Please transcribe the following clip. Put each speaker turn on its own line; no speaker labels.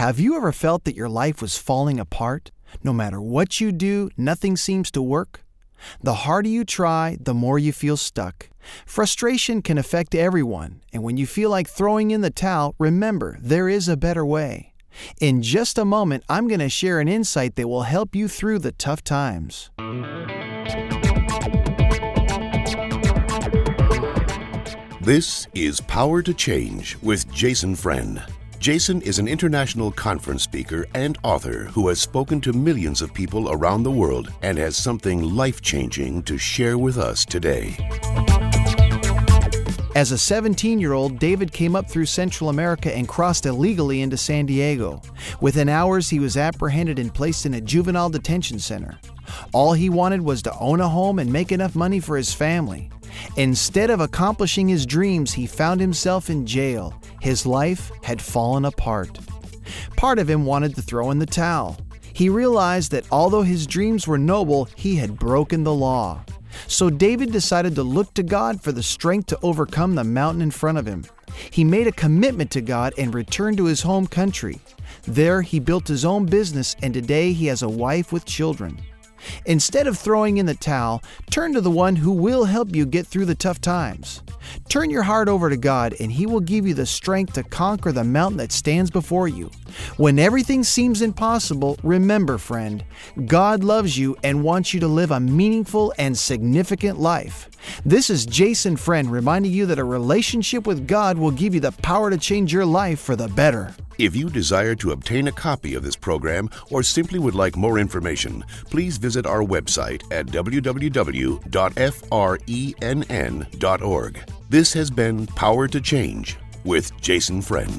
Have you ever felt that your life was falling apart? No matter what you do, nothing seems to work? The harder you try, the more you feel stuck. Frustration can affect everyone, and when you feel like throwing in the towel, remember there is a better way. In just a moment, I'm going to share an insight that will help you through the tough times.
This is Power to Change with Jason Frenn. Jason is an international conference speaker and author who has spoken to millions of people around the world and has something life changing to share with us today.
As a 17 year old, David came up through Central America and crossed illegally into San Diego. Within hours, he was apprehended and placed in a juvenile detention center. All he wanted was to own a home and make enough money for his family. Instead of accomplishing his dreams, he found himself in jail. His life had fallen apart. Part of him wanted to throw in the towel. He realized that although his dreams were noble, he had broken the law. So David decided to look to God for the strength to overcome the mountain in front of him. He made a commitment to God and returned to his home country. There, he built his own business, and today he has a wife with children. Instead of throwing in the towel, turn to the one who will help you get through the tough times. Turn your heart over to God, and He will give you the strength to conquer the mountain that stands before you. When everything seems impossible, remember, friend, God loves you and wants you to live a meaningful and significant life. This is Jason Frenn reminding you that a relationship with God will give you the power to change your life for the better.
If you desire to obtain a copy of this program or simply would like more information, please visit our website at www.frenn.org. This has been Power to Change with Jason Frenn.